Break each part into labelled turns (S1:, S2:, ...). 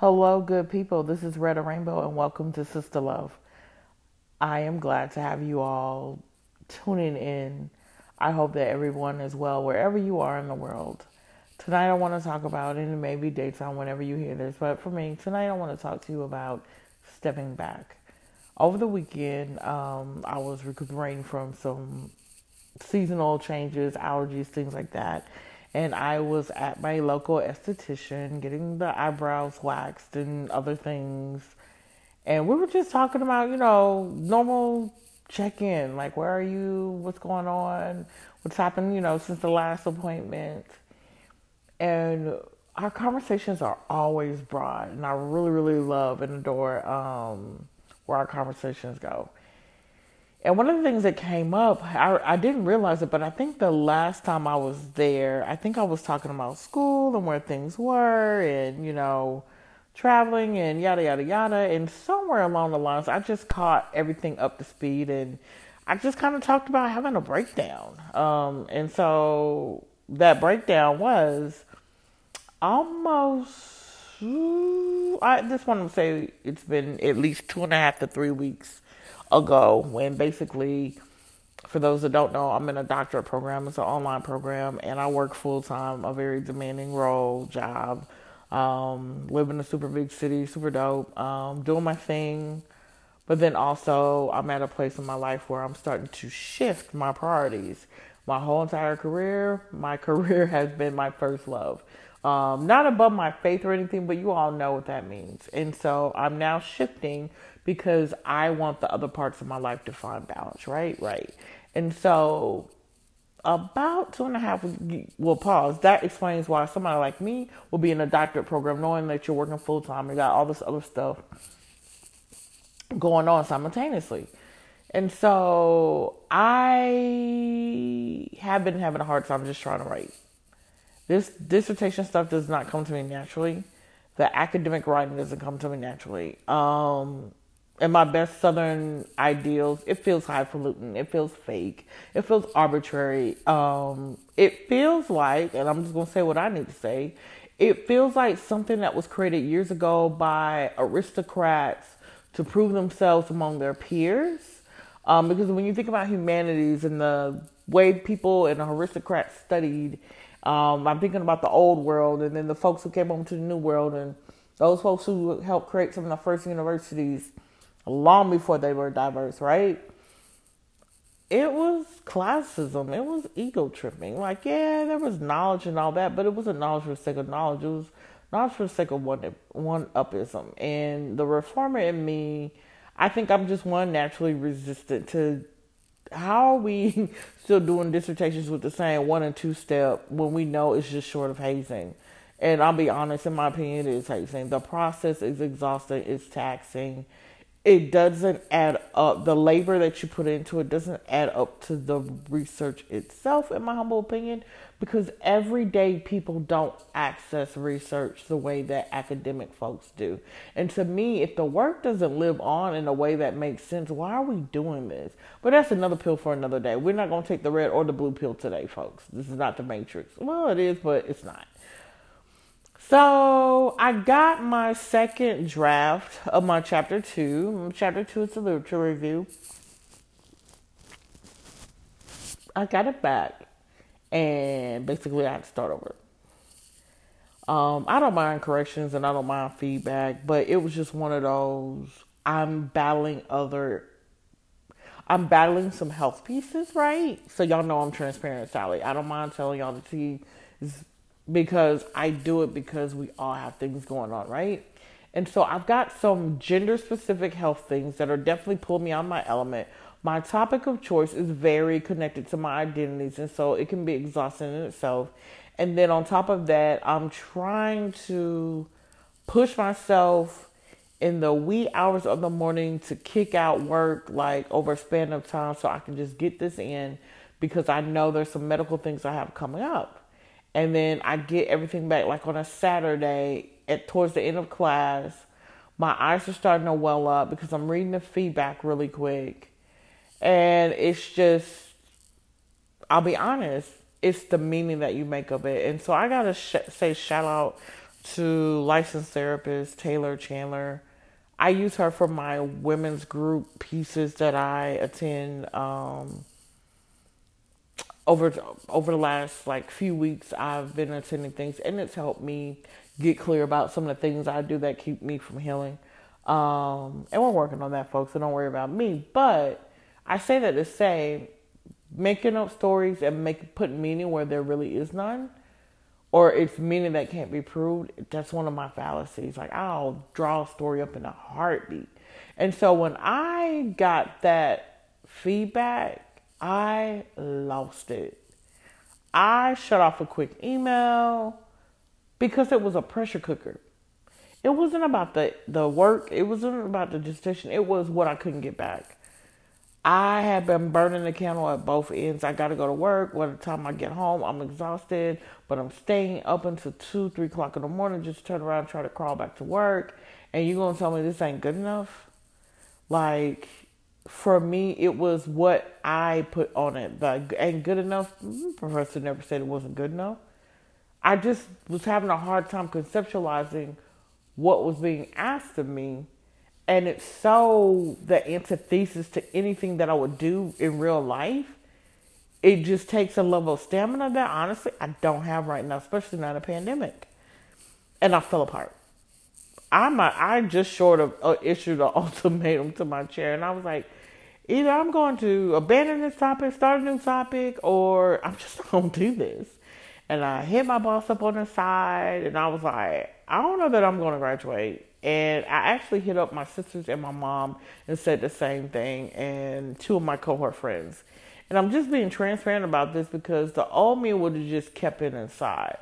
S1: Hello, good people. This is Red Rainbow, and welcome to Sister Love. I am glad to have you all tuning in. I hope that everyone is well wherever you are in the world. Tonight, I want to talk about, and it may be daytime whenever you hear this, but for me, tonight, I want to talk to you about stepping back. Over the weekend, um, I was recuperating from some seasonal changes, allergies, things like that and I was at my local esthetician getting the eyebrows waxed and other things. And we were just talking about, you know, normal check in, like where are you, what's going on, what's happened, you know, since the last appointment. And our conversations are always broad, and I really, really love and adore um, where our conversations go. And one of the things that came up, I, I didn't realize it, but I think the last time I was there, I think I was talking about school and where things were and, you know, traveling and yada, yada, yada. And somewhere along the lines, I just caught everything up to speed and I just kind of talked about having a breakdown. Um, and so that breakdown was almost, I just want to say it's been at least two and a half to three weeks ago when basically for those that don't know, I'm in a doctorate program. It's an online program, and I work full time, a very demanding role, job. Um, live in a super big city, super dope, um, doing my thing. But then also, I'm at a place in my life where I'm starting to shift my priorities. My whole entire career, my career has been my first love. Um, not above my faith or anything, but you all know what that means. And so I'm now shifting because I want the other parts of my life to find balance, right? Right. And so about two and a half will pause. That explains why somebody like me will be in a doctorate program knowing that you're working full time and got all this other stuff going on simultaneously. And so I have been having a hard time just trying to write. This dissertation stuff does not come to me naturally. The academic writing doesn't come to me naturally. Um, and my best Southern ideals, it feels highfalutin. It feels fake. It feels arbitrary. Um, it feels like, and I'm just going to say what I need to say, it feels like something that was created years ago by aristocrats to prove themselves among their peers. Um, because when you think about humanities and the way people and aristocrats studied, um, I'm thinking about the old world and then the folks who came over to the new world and those folks who helped create some of the first universities long before they were diverse, right? It was classism. It was ego tripping. Like, yeah, there was knowledge and all that, but it wasn't knowledge for the sake of knowledge. It was knowledge for the sake of one one upism. And the reformer in me, I think I'm just one naturally resistant to how are we still doing dissertations with the same one and two step when we know it's just short of hazing? And I'll be honest, in my opinion, it is hazing. The process is exhausting, it's taxing, it doesn't add up. The labor that you put into it doesn't add up to the research itself, in my humble opinion, because everyday people don't access research the way that academic folks do. And to me, if the work doesn't live on in a way that makes sense, why are we doing this? But that's another pill for another day. We're not going to take the red or the blue pill today, folks. This is not the Matrix. Well, it is, but it's not. So I got my second draft of my chapter two. Chapter two is a literature review. I got it back, and basically I had to start over. Um, I don't mind corrections and I don't mind feedback, but it was just one of those. I'm battling other. I'm battling some health pieces, right? So y'all know I'm transparent, Sally. I don't mind telling y'all the tea because I do it because we all have things going on, right? And so I've got some gender specific health things that are definitely pulling me on my element. My topic of choice is very connected to my identities, and so it can be exhausting in itself. And then on top of that, I'm trying to push myself in the wee hours of the morning to kick out work like over a span of time so I can just get this in because I know there's some medical things I have coming up and then I get everything back like on a Saturday at towards the end of class. My eyes are starting to well up because I'm reading the feedback really quick. And it's just I'll be honest, it's the meaning that you make of it. And so I got to sh- say shout out to licensed therapist Taylor Chandler. I use her for my women's group pieces that I attend. Um, over over the last like few weeks, I've been attending things, and it's helped me get clear about some of the things I do that keep me from healing. Um, and we're working on that, folks. So don't worry about me. But I say that to say, making up stories and make putting meaning where there really is none, or it's meaning that can't be proved. That's one of my fallacies. Like I'll draw a story up in a heartbeat. And so when I got that feedback, I lost it. I shut off a quick email because it was a pressure cooker. It wasn't about the, the work, it wasn't about the gestation, it was what I couldn't get back. I had been burning the candle at both ends. I got to go to work. By the time I get home, I'm exhausted, but I'm staying up until 2, 3 o'clock in the morning just to turn around try to crawl back to work. And you're to tell me this ain't good enough? Like, for me, it was what I put on it. Like, ain't good enough. Mm, Professor never said it wasn't good enough. I just was having a hard time conceptualizing what was being asked of me. And it's so the antithesis to anything that I would do in real life. It just takes a level of stamina that honestly I don't have right now, especially not a pandemic. And I fell apart. I'm a, I just short of uh, issued an ultimatum to my chair, and I was like, either I'm going to abandon this topic, start a new topic, or I'm just going to do this. And I hit my boss up on the side, and I was like, I don't know that I'm going to graduate. And I actually hit up my sisters and my mom and said the same thing, and two of my cohort friends. And I'm just being transparent about this because the old me would have just kept it inside.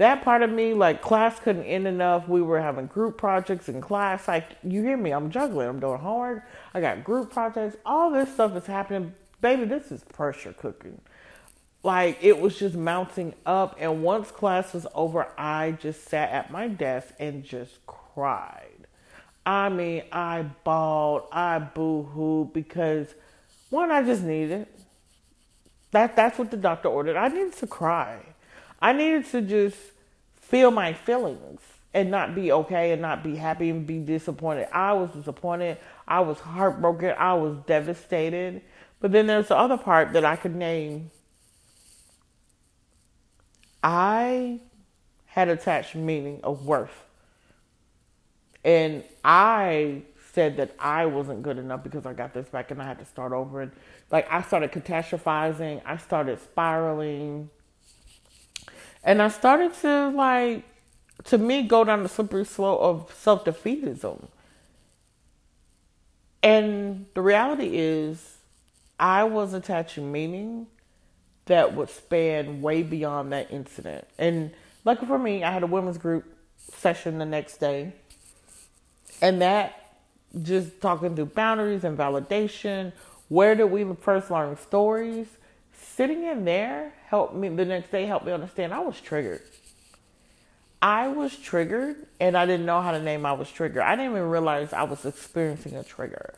S1: That part of me, like class couldn't end enough. We were having group projects in class. Like, you hear me, I'm juggling. I'm doing homework. I got group projects. All this stuff is happening. Baby, this is pressure cooking like it was just mounting up and once class was over i just sat at my desk and just cried i mean i bawled i boo-hooed because one i just needed that that's what the doctor ordered i needed to cry i needed to just feel my feelings and not be okay and not be happy and be disappointed i was disappointed i was heartbroken i was devastated but then there's the other part that i could name I had attached meaning of worth. And I said that I wasn't good enough because I got this back and I had to start over. And like I started catastrophizing, I started spiraling. And I started to like, to me, go down the slippery slope of self defeatism. And the reality is, I was attaching meaning that would span way beyond that incident. And lucky for me, I had a women's group session the next day. And that just talking through boundaries and validation, where did we first learn stories? Sitting in there helped me the next day helped me understand I was triggered. I was triggered and I didn't know how to name I was triggered. I didn't even realize I was experiencing a trigger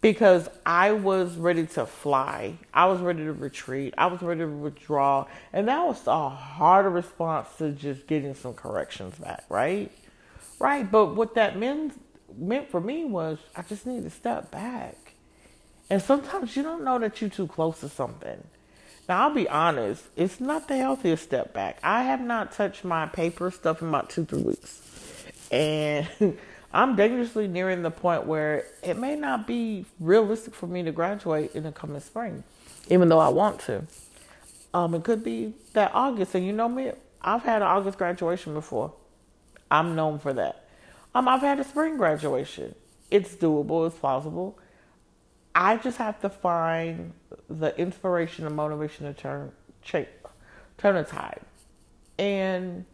S1: because I was ready to fly. I was ready to retreat. I was ready to withdraw. And that was a harder response to just getting some corrections back, right? Right. But what that meant, meant for me was I just need to step back. And sometimes you don't know that you're too close to something. Now, I'll be honest, it's not the healthiest step back. I have not touched my paper stuff in about two, three weeks. And I'm dangerously nearing the point where it may not be realistic for me to graduate in the coming spring, even though I want to. Um, it could be that August, and you know me, I've had an August graduation before. I'm known for that. Um, I've had a spring graduation. It's doable. It's plausible. I just have to find the inspiration and motivation to turn change, turn a tide, and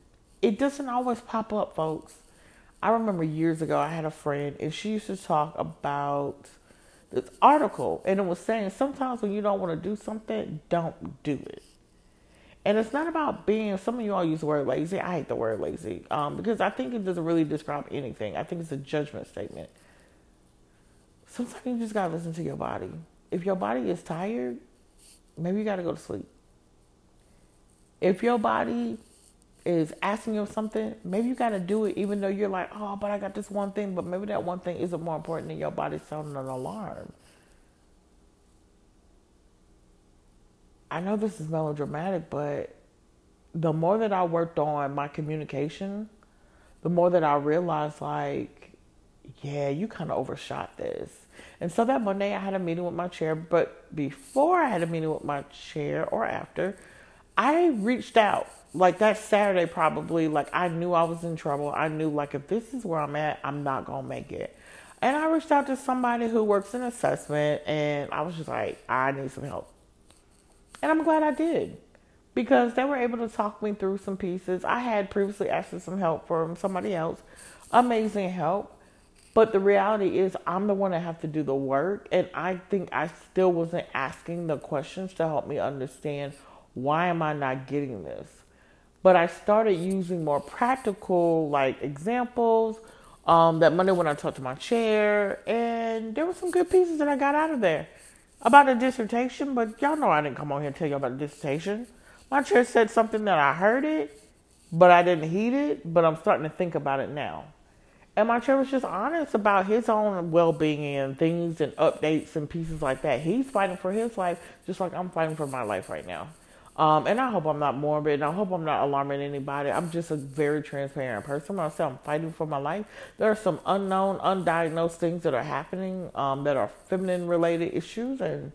S1: it doesn't always pop up, folks. I remember years ago, I had a friend, and she used to talk about this article, and it was saying sometimes when you don't want to do something, don't do it. And it's not about being. Some of you all use the word lazy. I hate the word lazy um, because I think it doesn't really describe anything. I think it's a judgment statement. Sometimes you just gotta listen to your body. If your body is tired, maybe you gotta go to sleep. If your body is asking you something, maybe you got to do it even though you're like, oh, but I got this one thing, but maybe that one thing isn't more important than your body sounding an alarm. I know this is melodramatic, but the more that I worked on my communication, the more that I realized, like, yeah, you kind of overshot this. And so that Monday I had a meeting with my chair, but before I had a meeting with my chair or after, I reached out. Like that Saturday, probably, like I knew I was in trouble. I knew, like, if this is where I'm at, I'm not going to make it. And I reached out to somebody who works in assessment, and I was just like, I need some help. And I'm glad I did because they were able to talk me through some pieces. I had previously asked for some help from somebody else, amazing help. But the reality is, I'm the one that have to do the work, and I think I still wasn't asking the questions to help me understand why am I not getting this. But I started using more practical, like examples. Um, that Monday when I talked to my chair, and there were some good pieces that I got out of there about a dissertation. But y'all know I didn't come on here and tell y'all about a dissertation. My chair said something that I heard it, but I didn't heed it. But I'm starting to think about it now. And my was just honest about his own well being and things and updates and pieces like that. He's fighting for his life just like I'm fighting for my life right now. Um, and I hope I'm not morbid and I hope I'm not alarming anybody. I'm just a very transparent person. When I say I'm fighting for my life, there are some unknown, undiagnosed things that are happening um, that are feminine related issues and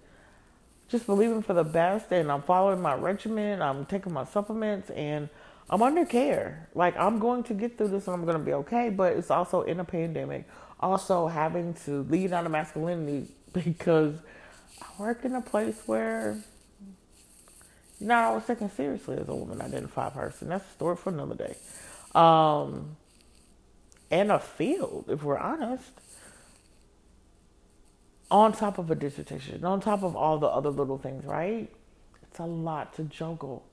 S1: just believing for the best. And I'm following my regimen, I'm taking my supplements, and I'm under care. Like I'm going to get through this and I'm going to be okay, but it's also in a pandemic. Also having to lead out of masculinity because I work in a place where you're not always taken seriously as a woman identified person. That's a story for another day. Um, and a field, if we're honest. On top of a dissertation, on top of all the other little things, right? It's a lot to juggle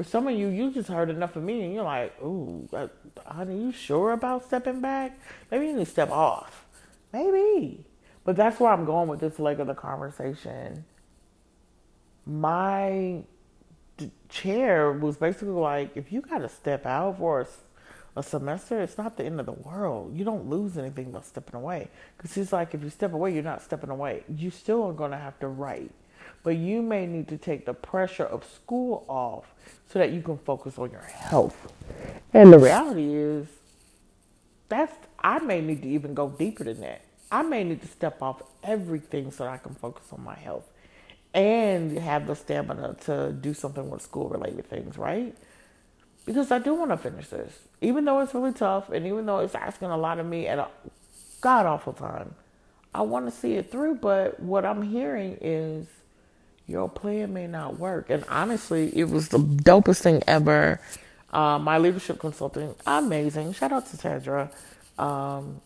S1: for some of you, you just heard enough of me and you're like, ooh, uh, honey, you sure about stepping back? Maybe you need to step off. Maybe. But that's where I'm going with this leg of the conversation. My d- chair was basically like, if you got to step out for a, a, semester, it's not the end of the world. You don't lose anything by stepping away. Because it's like, if you step away, you're not stepping away. You still are going to have to write. But you may need to take the pressure of school off so that you can focus on your health. And the reality is, that's I may need to even go deeper than that. I may need to step off everything so that I can focus on my health and have the stamina to do something with school related things, right? Because I do want to finish this. Even though it's really tough and even though it's asking a lot of me at a god awful time, I want to see it through. But what I'm hearing is your plan may not work. And honestly, it was the dopest thing ever. Uh, my leadership consulting, amazing. Shout out to Sandra. Um,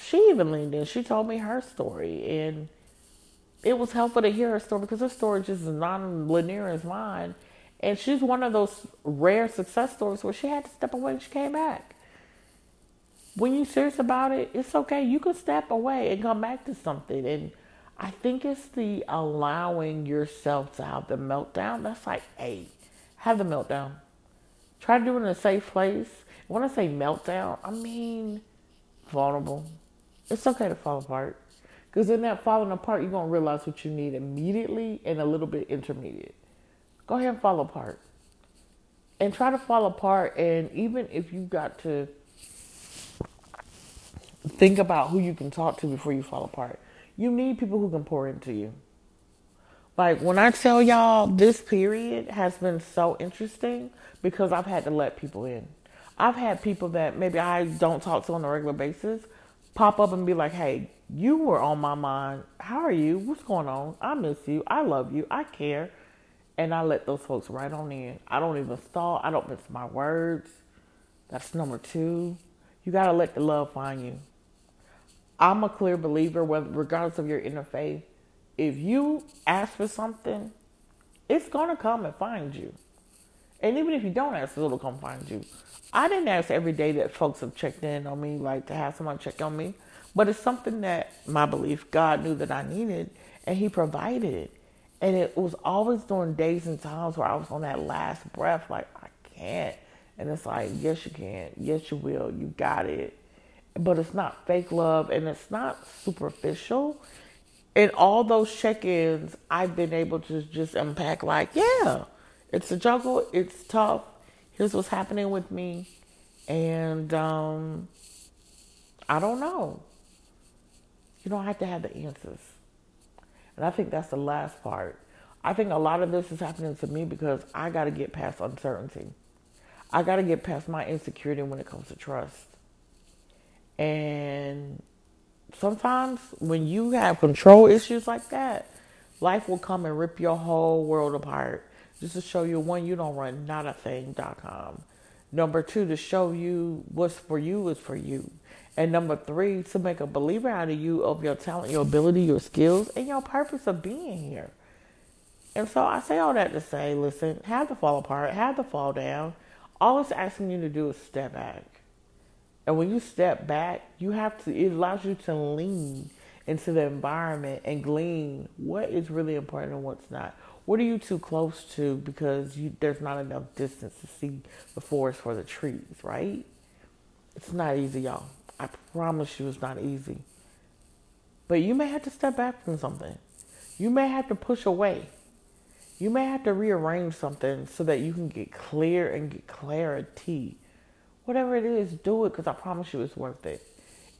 S1: she even leaned in. She told me her story, and it was helpful to hear her story because her story just is non-linear as mine. And she's one of those rare success stories where she had to step away and she came back. When you're serious about it, it's okay. You can step away and come back to something. And I think it's the allowing yourself to have the meltdown. That's like, hey, have the meltdown. Try to do it in a safe place. When I say meltdown, I mean vulnerable. It's okay to fall apart. Because in that falling apart, you're going to realize what you need immediately and a little bit intermediate. Go ahead and fall apart. And try to fall apart. And even if you got to think about who you can talk to before you fall apart you need people who can pour into you. Like when I tell y'all this period has been so interesting because I've had to let people in. I've had people that maybe I don't talk to on a regular basis pop up and be like, hey, you were on my mind. How are you? What's going on? I miss you. I love you. I care. And I let those folks right on in. I don't even stall. I don't miss my words. That's number two. You got to let the love find you. I'm a clear believer, regardless of your inner faith, if you ask for something, it's gonna come and find you. And even if you don't ask, it'll come find you. I didn't ask every day that folks have checked in on me, like to have someone check on me, but it's something that my belief God knew that I needed, and He provided. And it was always during days and times where I was on that last breath, like I can't. And it's like, yes, you can. Yes, you will. You got it. But it's not fake love and it's not superficial. In all those check ins, I've been able to just unpack, like, yeah, it's a juggle. It's tough. Here's what's happening with me. And um, I don't know. You don't have to have the answers. And I think that's the last part. I think a lot of this is happening to me because I got to get past uncertainty. I got to get past my insecurity when it comes to trust. And sometimes when you have control issues like that, life will come and rip your whole world apart. Just to show you one, you don't run not a thing.com. Number two, to show you what's for you is for you. And number three, to make a believer out of you of your talent, your ability, your skills, and your purpose of being here. And so I say all that to say, listen, have to fall apart, have to fall down. All it's asking you to do is step back. And when you step back, you have to, it allows you to lean into the environment and glean what is really important and what's not. What are you too close to because you, there's not enough distance to see the forest for the trees, right? It's not easy, y'all. I promise you it's not easy. But you may have to step back from something. You may have to push away. You may have to rearrange something so that you can get clear and get clarity. Whatever it is, do it because I promise you it's worth it.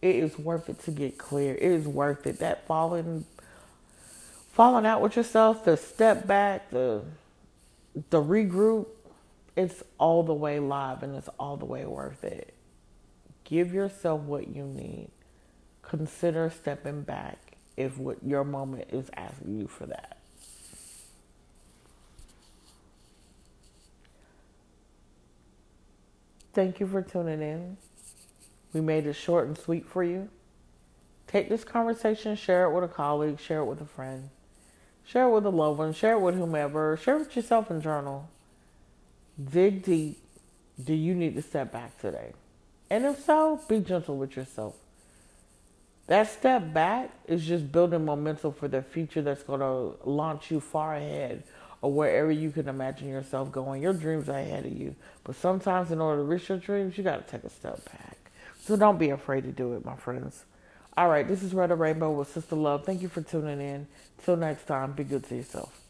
S1: It is worth it to get clear. It is worth it. That falling falling out with yourself, the step back, the the regroup, it's all the way live and it's all the way worth it. Give yourself what you need. Consider stepping back if what your moment is asking you for that. Thank you for tuning in. We made it short and sweet for you. Take this conversation, share it with a colleague, share it with a friend, share it with a loved one, share it with whomever, share it with yourself and journal. Dig deep. Do you need to step back today? And if so, be gentle with yourself. That step back is just building momentum for the future that's going to launch you far ahead or wherever you can imagine yourself going. Your dreams are ahead of you. But sometimes, in order to reach your dreams, you got to take a step back. So don't be afraid to do it, my friends. All right, this is Red Rainbow with Sister Love. Thank you for tuning in. Till next time, be good to yourself.